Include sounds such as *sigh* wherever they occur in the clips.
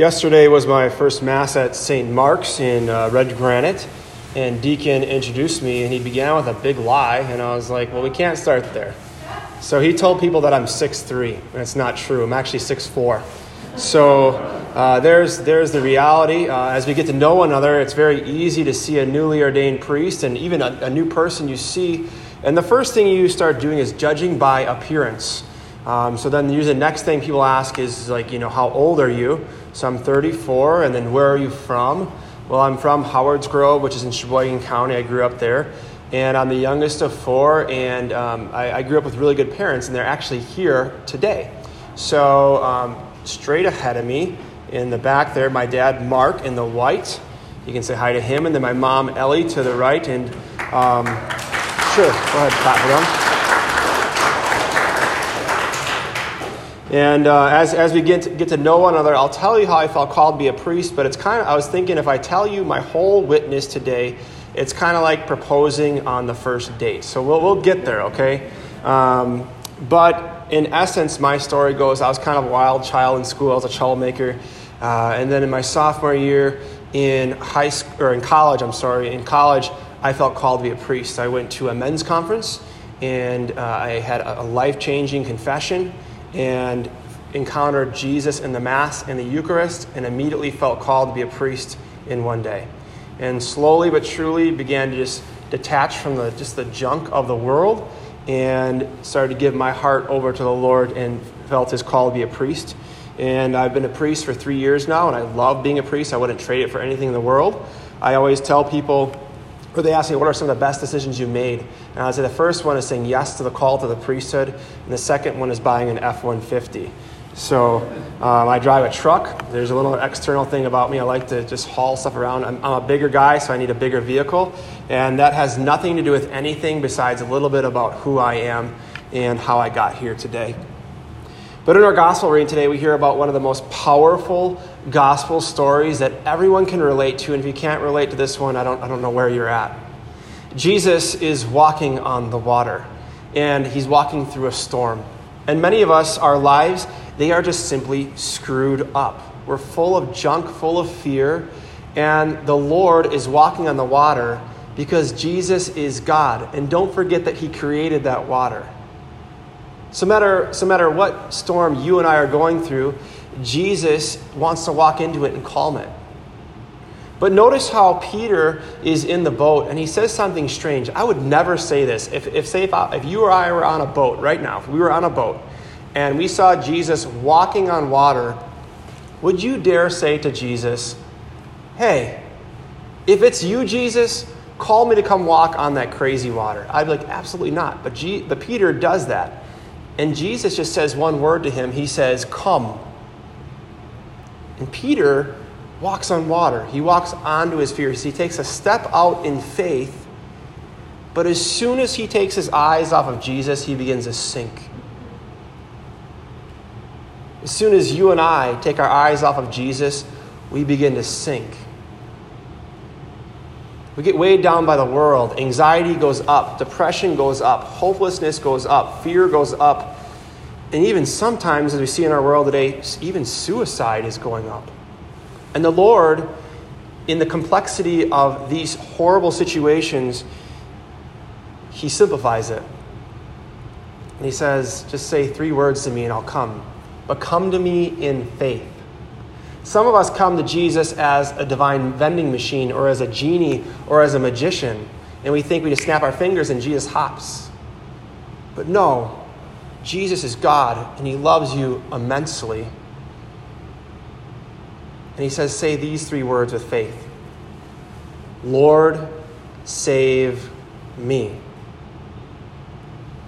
Yesterday was my first Mass at St. Mark's in uh, Redgranite, and Deacon introduced me, and he began with a big lie, and I was like, well, we can't start there. So he told people that I'm 6'3", and it's not true. I'm actually 6'4". So uh, there's, there's the reality. Uh, as we get to know one another, it's very easy to see a newly ordained priest and even a, a new person you see. And the first thing you start doing is judging by appearance. Um, so then usually the next thing people ask is like, you know, how old are you? So I'm 34, and then where are you from? Well, I'm from Howards Grove, which is in Sheboygan County. I grew up there. And I'm the youngest of four, and um, I, I, grew up with really good parents, and they're actually here today. So, um, straight ahead of me in the back there, my dad, Mark, in the white. You can say hi to him, and then my mom, Ellie, to the right. And um, sure, go ahead, clap for them. And uh, as, as we get to, get to know one another, I'll tell you how I felt called to be a priest, but it's kind of, I was thinking if I tell you my whole witness today, it's kind of like proposing on the first date. So we'll, we'll get there, okay? Um, but in essence, my story goes I was kind of a wild child in school, I was a troublemaker. Uh, and then in my sophomore year in high school, or in college, I'm sorry, in college, I felt called to be a priest. I went to a men's conference and uh, I had a life changing confession and encountered Jesus in the Mass and the Eucharist and immediately felt called to be a priest in one day. And slowly but truly began to just detach from the, just the junk of the world and started to give my heart over to the Lord and felt his call to be a priest. And I've been a priest for three years now, and I love being a priest. I wouldn't trade it for anything in the world. I always tell people or they ask me, what are some of the best decisions you made? And I say the first one is saying yes to the call to the priesthood, and the second one is buying an F 150. So um, I drive a truck. There's a little external thing about me. I like to just haul stuff around. I'm, I'm, a bigger guy, so I need a bigger vehicle. And that has nothing to do with anything besides a little bit about who I am and how I got here today. But in our gospel reading today, we hear about one of the most powerful gospel stories that everyone can relate to. And if you can't relate to this one, I don't, I don't know where you're at. Jesus is walking on the water, and he's walking through a storm. And many of us, our lives, they are just simply screwed up. We're full of junk, full of fear, and the Lord is walking on the water because Jesus is God. And don't forget that he created that water. So matter, so matter what storm you and I are going through, Jesus wants to walk into it and calm it. But notice how Peter is in the boat and he says something strange. I would never say this. If, if say, if, I, if you or I were on a boat right now, if we were on a boat and we saw Jesus walking on water, would you dare say to Jesus, Hey, if it's you, Jesus, call me to come walk on that crazy water? I'd be like, Absolutely not. But, G- but Peter does that. And Jesus just says one word to him. He says, Come. And Peter walks on water. He walks onto his fears. He takes a step out in faith. But as soon as he takes his eyes off of Jesus, he begins to sink. As soon as you and I take our eyes off of Jesus, we begin to sink. We get weighed down by the world. Anxiety goes up, depression goes up, hopelessness goes up, fear goes up. And even sometimes, as we see in our world today, even suicide is going up. And the Lord, in the complexity of these horrible situations, He simplifies it. And He says, Just say three words to me and I'll come. But come to me in faith. Some of us come to Jesus as a divine vending machine or as a genie or as a magician, and we think we just snap our fingers and Jesus hops. But no, Jesus is God and he loves you immensely. And he says, Say these three words with faith Lord, save me.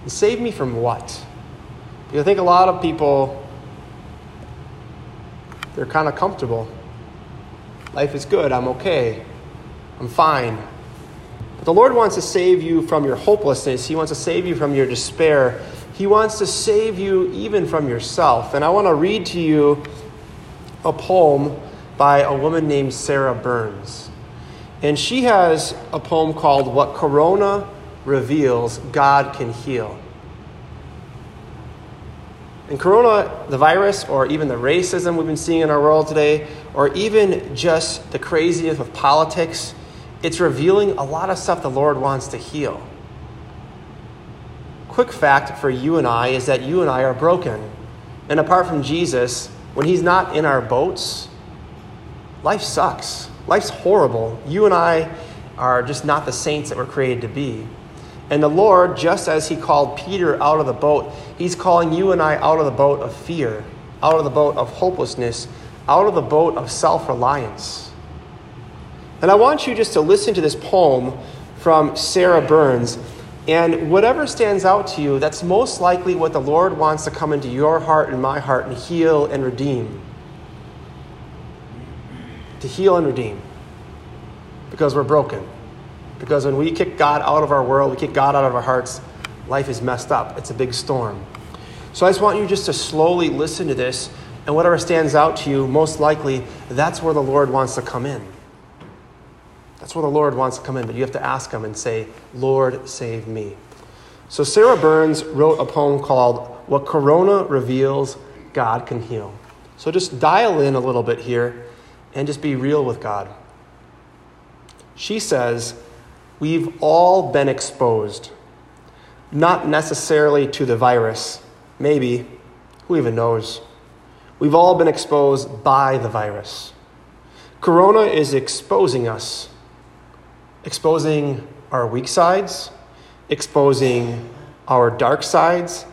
And save me from what? Because I think a lot of people they're kind of comfortable. Life is good. I'm okay. I'm fine. But the Lord wants to save you from your hopelessness. He wants to save you from your despair. He wants to save you even from yourself. And I want to read to you a poem by a woman named Sarah Burns. And she has a poem called What Corona Reveals God Can Heal. And corona, the virus, or even the racism we've been seeing in our world today, or even just the craziness of politics, it's revealing a lot of stuff the Lord wants to heal. Quick fact for you and I is that you and I are broken. And apart from Jesus, when He's not in our boats, life sucks. Life's horrible. You and I are just not the saints that we're created to be. And the Lord, just as He called Peter out of the boat, He's calling you and I out of the boat of fear, out of the boat of hopelessness, out of the boat of self reliance. And I want you just to listen to this poem from Sarah Burns. And whatever stands out to you, that's most likely what the Lord wants to come into your heart and my heart and heal and redeem. To heal and redeem. Because we're broken. Because when we kick God out of our world, we kick God out of our hearts, life is messed up. It's a big storm. So I just want you just to slowly listen to this, and whatever stands out to you, most likely, that's where the Lord wants to come in. That's where the Lord wants to come in, but you have to ask Him and say, Lord, save me. So Sarah Burns wrote a poem called What Corona Reveals God Can Heal. So just dial in a little bit here and just be real with God. She says, We've all been exposed, not necessarily to the virus, maybe, who even knows? We've all been exposed by the virus. Corona is exposing us, exposing our weak sides, exposing our dark sides,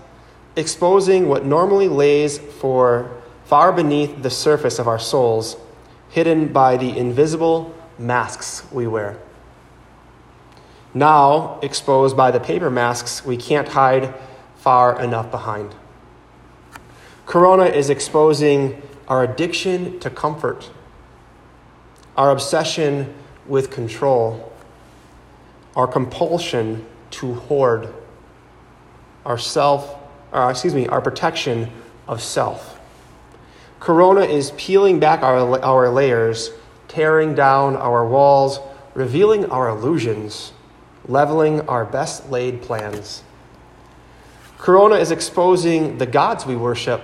exposing what normally lays for far beneath the surface of our souls, hidden by the invisible masks we wear. Now, exposed by the paper masks we can't hide far enough behind. Corona is exposing our addiction to comfort, our obsession with control, our compulsion to hoard, our self, or excuse me, our protection of self. Corona is peeling back our, our layers, tearing down our walls, revealing our illusions leveling our best laid plans. Corona is exposing the gods we worship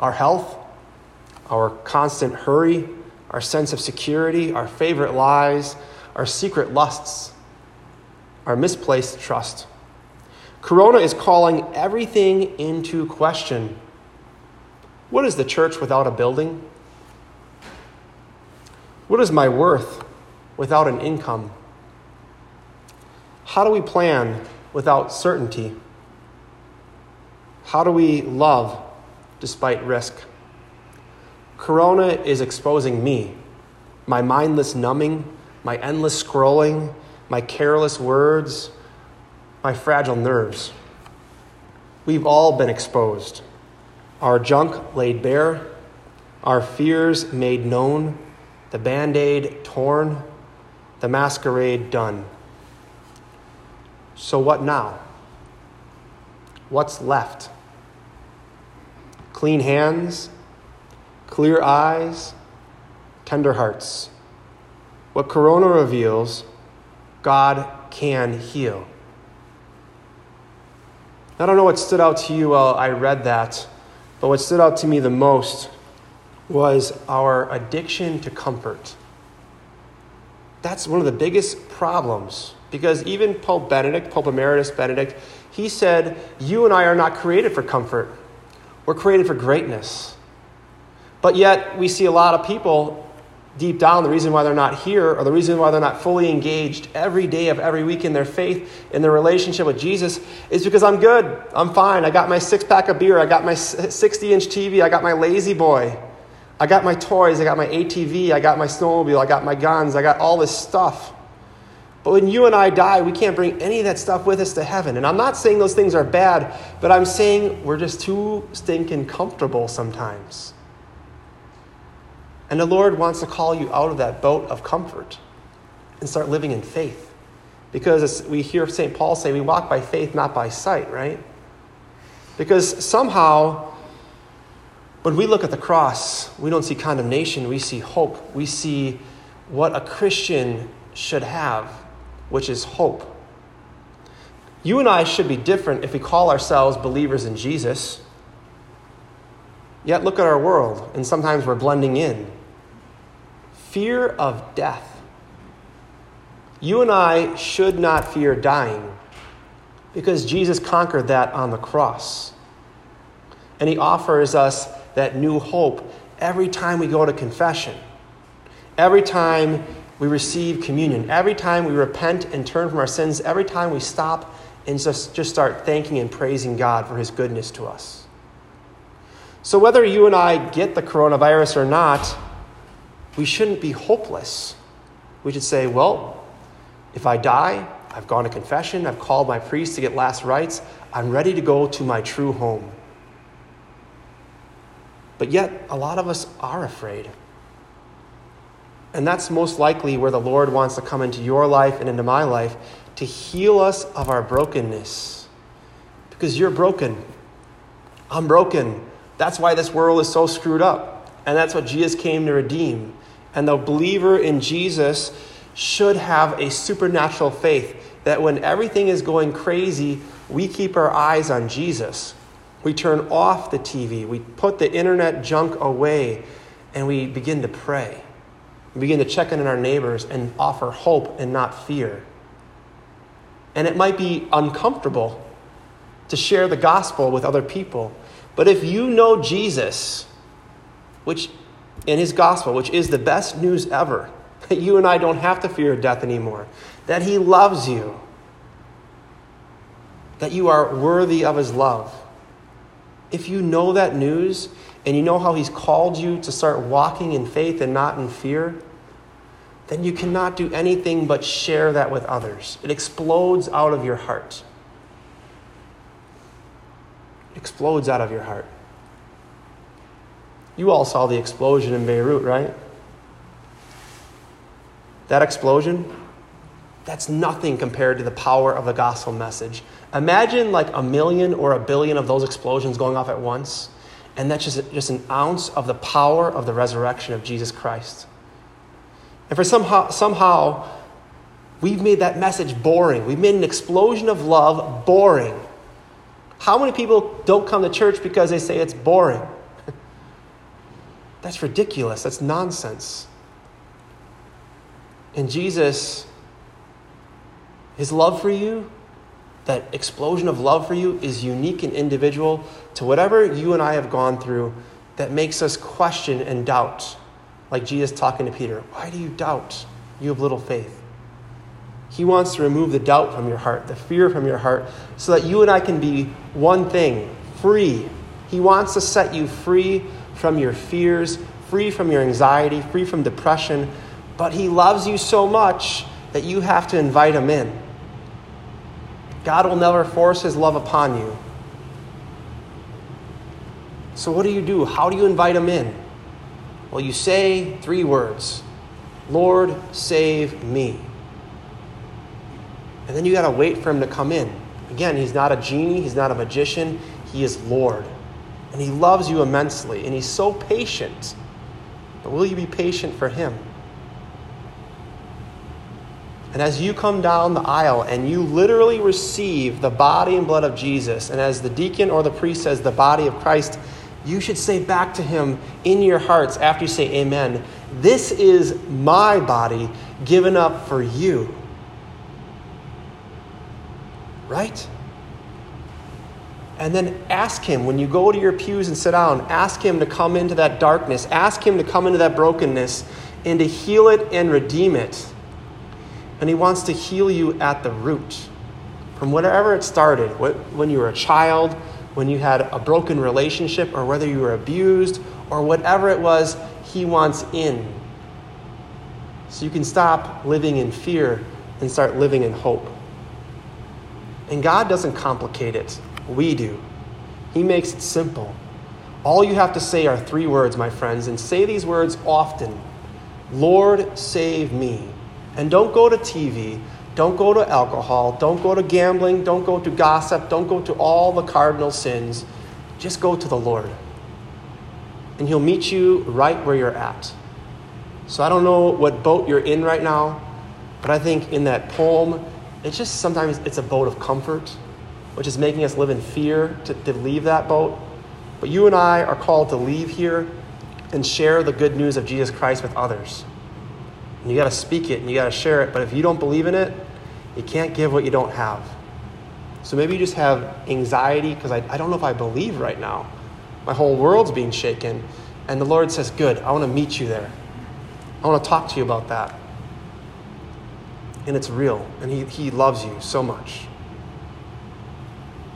our health, our constant hurry, our sense of security, our favorite lies, our secret lusts, our misplaced trust. Corona is calling everything into question. What is the church without a building? What is my worth without an income? How do we plan without certainty? How do we love despite risk? Corona is exposing me, my mindless numbing, my endless scrolling, my careless words, my fragile nerves. We've all been exposed. Our junk laid bare, our fears made known, the band aid torn, the masquerade done. So, what now? What's left? Clean hands, clear eyes, tender hearts. What Corona reveals, God can heal. I don't know what stood out to you while I read that, but what stood out to me the most was our addiction to comfort. That's one of the biggest problems because even Pope Benedict, Pope Emeritus Benedict, he said, You and I are not created for comfort, we're created for greatness. But yet, we see a lot of people deep down, the reason why they're not here, or the reason why they're not fully engaged every day of every week in their faith, in their relationship with Jesus, is because I'm good. I'm fine. I got my six pack of beer. I got my 60 inch TV. I got my La-Z-Boy. I got my toys. I got my ATV. I got my snowmobile. I got my guns. I got all this stuff. But when you and I die, we can't bring any of that stuff with us to heaven. And I'm not saying those things are bad, but I'm saying we're just too stinking comfortable sometimes. And the Lord wants to call you out of that boat of comfort and start living in faith. Because we hear St. Paul say, we walk by faith, not by sight, right? Because somehow, when we look at the cross, we don't see condemnation, we see hope. We see what a Christian should have which is hope. You and I should be different if we call ourselves believers in Jesus. Yet look at our world, and sometimes we're blending in. Fear of death. You and I should not fear dying because Jesus conquered that on the cross. And he offers us that new hope every time we go to confession, every time we receive communion, every time we repent and turn from our sins, every time we stop and just, just start thanking and praising God for his goodness to us. So, whether you and I get the coronavirus or not, we shouldn't be hopeless. We should say, well, if I die, I've gone to confession, I've called my priest to get last rites, I'm ready to go to my true home. But yet, a lot of us are afraid. And that's most likely where the Lord wants to come into your life and into my life to heal us of our brokenness. Because you're broken. I'm broken. That's why this world is so screwed up. And that's what Jesus came to redeem. And the believer in Jesus should have a supernatural faith that when everything is going crazy, we keep our eyes on Jesus. We turn off the TV, we put the internet junk away, and we begin to pray. We begin to check in on our neighbors and offer hope and not fear. And it might be uncomfortable to share the gospel with other people. But if you know Jesus, which in his gospel, which is the best news ever, *laughs* that you and I don't have to fear death anymore, that he loves you, that you are worthy of his love. If you know that news and you know how he's called you to start walking in faith and not in fear, then you cannot do anything but share that with others. It explodes out of your heart. It explodes out of your heart. You all saw the explosion in Beirut, right? That explosion, that's nothing compared to the power of the gospel message. Imagine like a million or a billion of those explosions going off at once, and that's just, just an ounce of the power of the resurrection of Jesus Christ. And for somehow, somehow, we've made that message boring. We've made an explosion of love boring. How many people don't come to church because they say it's boring? That's ridiculous. That's nonsense. And Jesus, his love for you, that explosion of love for you, is unique and individual to whatever you and I have gone through that makes us question and doubt. Like Jesus talking to Peter, why do you doubt? You have little faith. He wants to remove the doubt from your heart, the fear from your heart, so that you and I can be one thing free. He wants to set you free from your fears, free from your anxiety, free from depression, but He loves you so much that you have to invite Him in. God will never force His love upon you. So, what do you do? How do you invite Him in? Well, you say three words Lord, save me. And then you got to wait for Him to come in. Again, He's not a genie, He's not a magician, He is Lord. And He loves you immensely, and He's so patient. But will you be patient for Him? And as you come down the aisle and you literally receive the body and blood of Jesus, and as the deacon or the priest says, the body of Christ, you should say back to him in your hearts after you say amen, This is my body given up for you. Right? And then ask him when you go to your pews and sit down, ask him to come into that darkness, ask him to come into that brokenness and to heal it and redeem it. And He wants to heal you at the root. From whatever it started, when you were a child, when you had a broken relationship, or whether you were abused, or whatever it was, He wants in. So you can stop living in fear and start living in hope. And God doesn't complicate it, we do. He makes it simple. All you have to say are three words, my friends, and say these words often Lord, save me. And don't go to TV, don't go to alcohol, don't go to gambling, don't go to gossip, don't go to all the cardinal sins. Just go to the Lord. And He'll meet you right where you're at. So I don't know what boat you're in right now, but I think in that poem, it's just sometimes it's a boat of comfort, which is making us live in fear to, to leave that boat. But you and I are called to leave here and share the good news of Jesus Christ with others. And you got to speak it and you got to share it. But if you don't believe in it, you can't give what you don't have. So maybe you just have anxiety because I, I don't know if I believe right now. My whole world's being shaken. And the Lord says, Good, I want to meet you there. I want to talk to you about that. And it's real. And He, he loves you so much.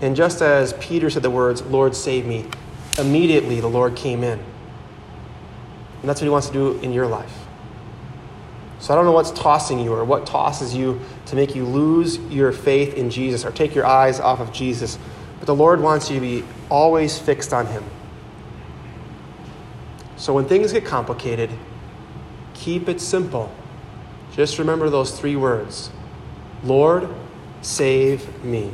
And just as Peter said the words, Lord, save me, immediately the Lord came in. And that's what He wants to do in your life. So I don't know what's tossing you or what tosses you to make you lose your faith in Jesus or take your eyes off of Jesus. But the Lord wants you to be always fixed on Him. So when things get complicated, keep it simple. Just remember those three words Lord, save me.